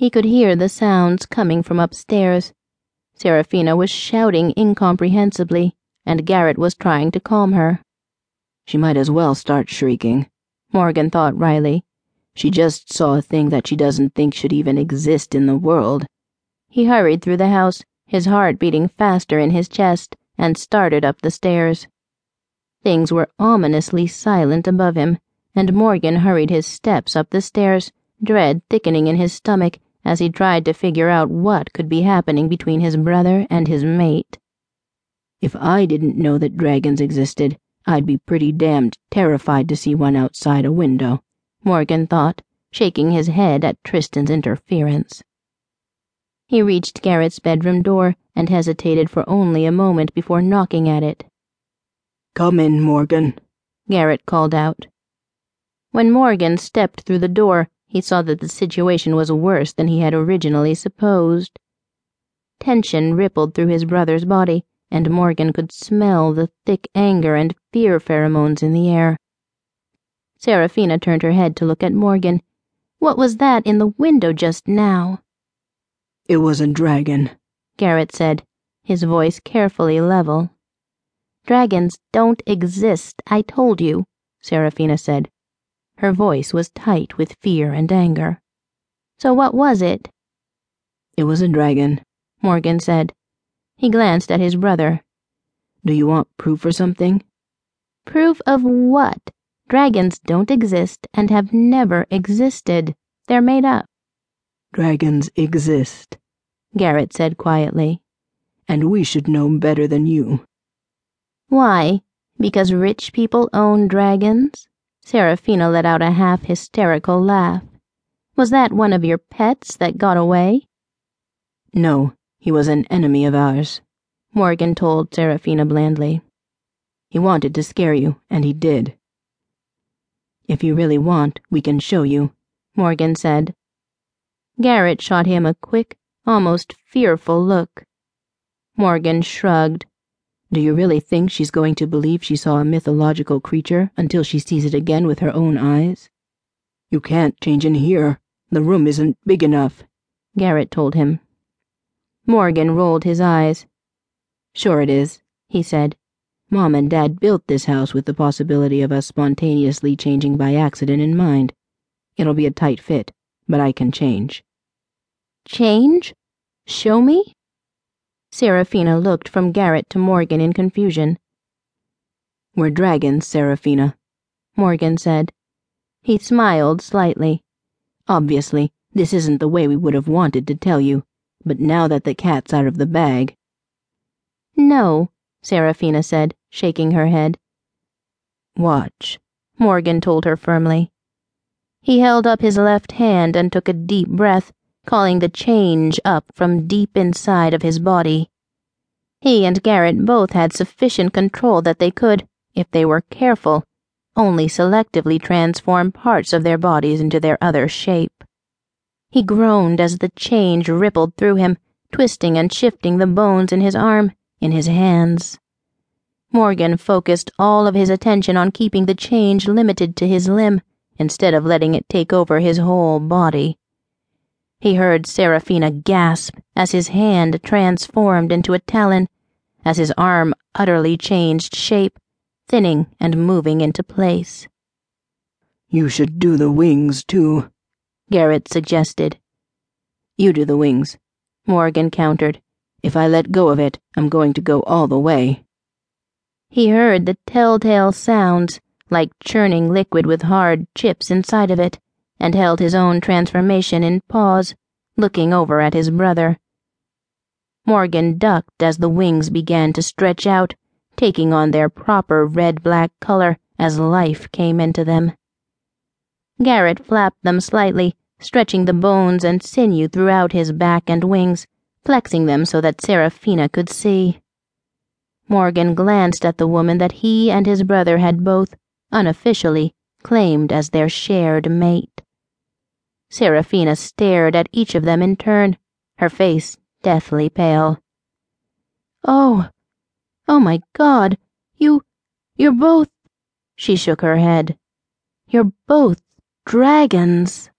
He could hear the sounds coming from upstairs. Seraphina was shouting incomprehensibly, and Garret was trying to calm her. She might as well start shrieking, Morgan thought wryly. She just saw a thing that she doesn't think should even exist in the world. He hurried through the house, his heart beating faster in his chest, and started up the stairs. Things were ominously silent above him, and Morgan hurried his steps up the stairs, dread thickening in his stomach as he tried to figure out what could be happening between his brother and his mate. If I didn't know that dragons existed, I'd be pretty damned terrified to see one outside a window, Morgan thought, shaking his head at Tristan's interference. He reached Garret's bedroom door and hesitated for only a moment before knocking at it. Come in, Morgan, Garret called out. When Morgan stepped through the door, he saw that the situation was worse than he had originally supposed. Tension rippled through his brother's body, and Morgan could smell the thick anger and fear pheromones in the air. Seraphina turned her head to look at Morgan. What was that in the window just now? It was a dragon, Garret said, his voice carefully level. Dragons don't exist, I told you, Seraphina said. Her voice was tight with fear and anger. So what was it? It was a dragon, Morgan said. He glanced at his brother. Do you want proof or something? Proof of what? Dragons don't exist and have never existed. They're made up. Dragons exist, Garret said quietly. And we should know better than you. Why? Because rich people own dragons? Seraphina let out a half hysterical laugh. Was that one of your pets that got away? No, he was an enemy of ours, Morgan told Seraphina blandly. He wanted to scare you, and he did. If you really want, we can show you, Morgan said. Garret shot him a quick, almost fearful look. Morgan shrugged. Do you really think she's going to believe she saw a mythological creature until she sees it again with her own eyes? You can't change in here. The room isn't big enough, Garret told him. Morgan rolled his eyes. Sure it is, he said. Mom and Dad built this house with the possibility of us spontaneously changing by accident in mind. It'll be a tight fit, but I can change. Change? Show me? Seraphina looked from Garret to Morgan in confusion. We're dragons, Seraphina, Morgan said. He smiled slightly. Obviously, this isn't the way we would have wanted to tell you, but now that the cat's out of the bag. No, Seraphina said, shaking her head. Watch, Morgan told her firmly. He held up his left hand and took a deep breath calling the change up from deep inside of his body. He and Garrett both had sufficient control that they could, if they were careful, only selectively transform parts of their bodies into their other shape. He groaned as the change rippled through him, twisting and shifting the bones in his arm, in his hands. Morgan focused all of his attention on keeping the change limited to his limb instead of letting it take over his whole body. He heard Seraphina gasp as his hand transformed into a talon, as his arm utterly changed shape, thinning and moving into place. You should do the wings, too, Garrett suggested. You do the wings, Morgan countered. If I let go of it, I'm going to go all the way. He heard the telltale sounds, like churning liquid with hard chips inside of it and held his own transformation in pause, looking over at his brother. Morgan ducked as the wings began to stretch out, taking on their proper red black color as life came into them. Garret flapped them slightly, stretching the bones and sinew throughout his back and wings, flexing them so that Seraphina could see. Morgan glanced at the woman that he and his brother had both, unofficially, claimed as their shared mate. Seraphina stared at each of them in turn, her face deathly pale. Oh, oh my God, you, you're both, she shook her head. You're both dragons.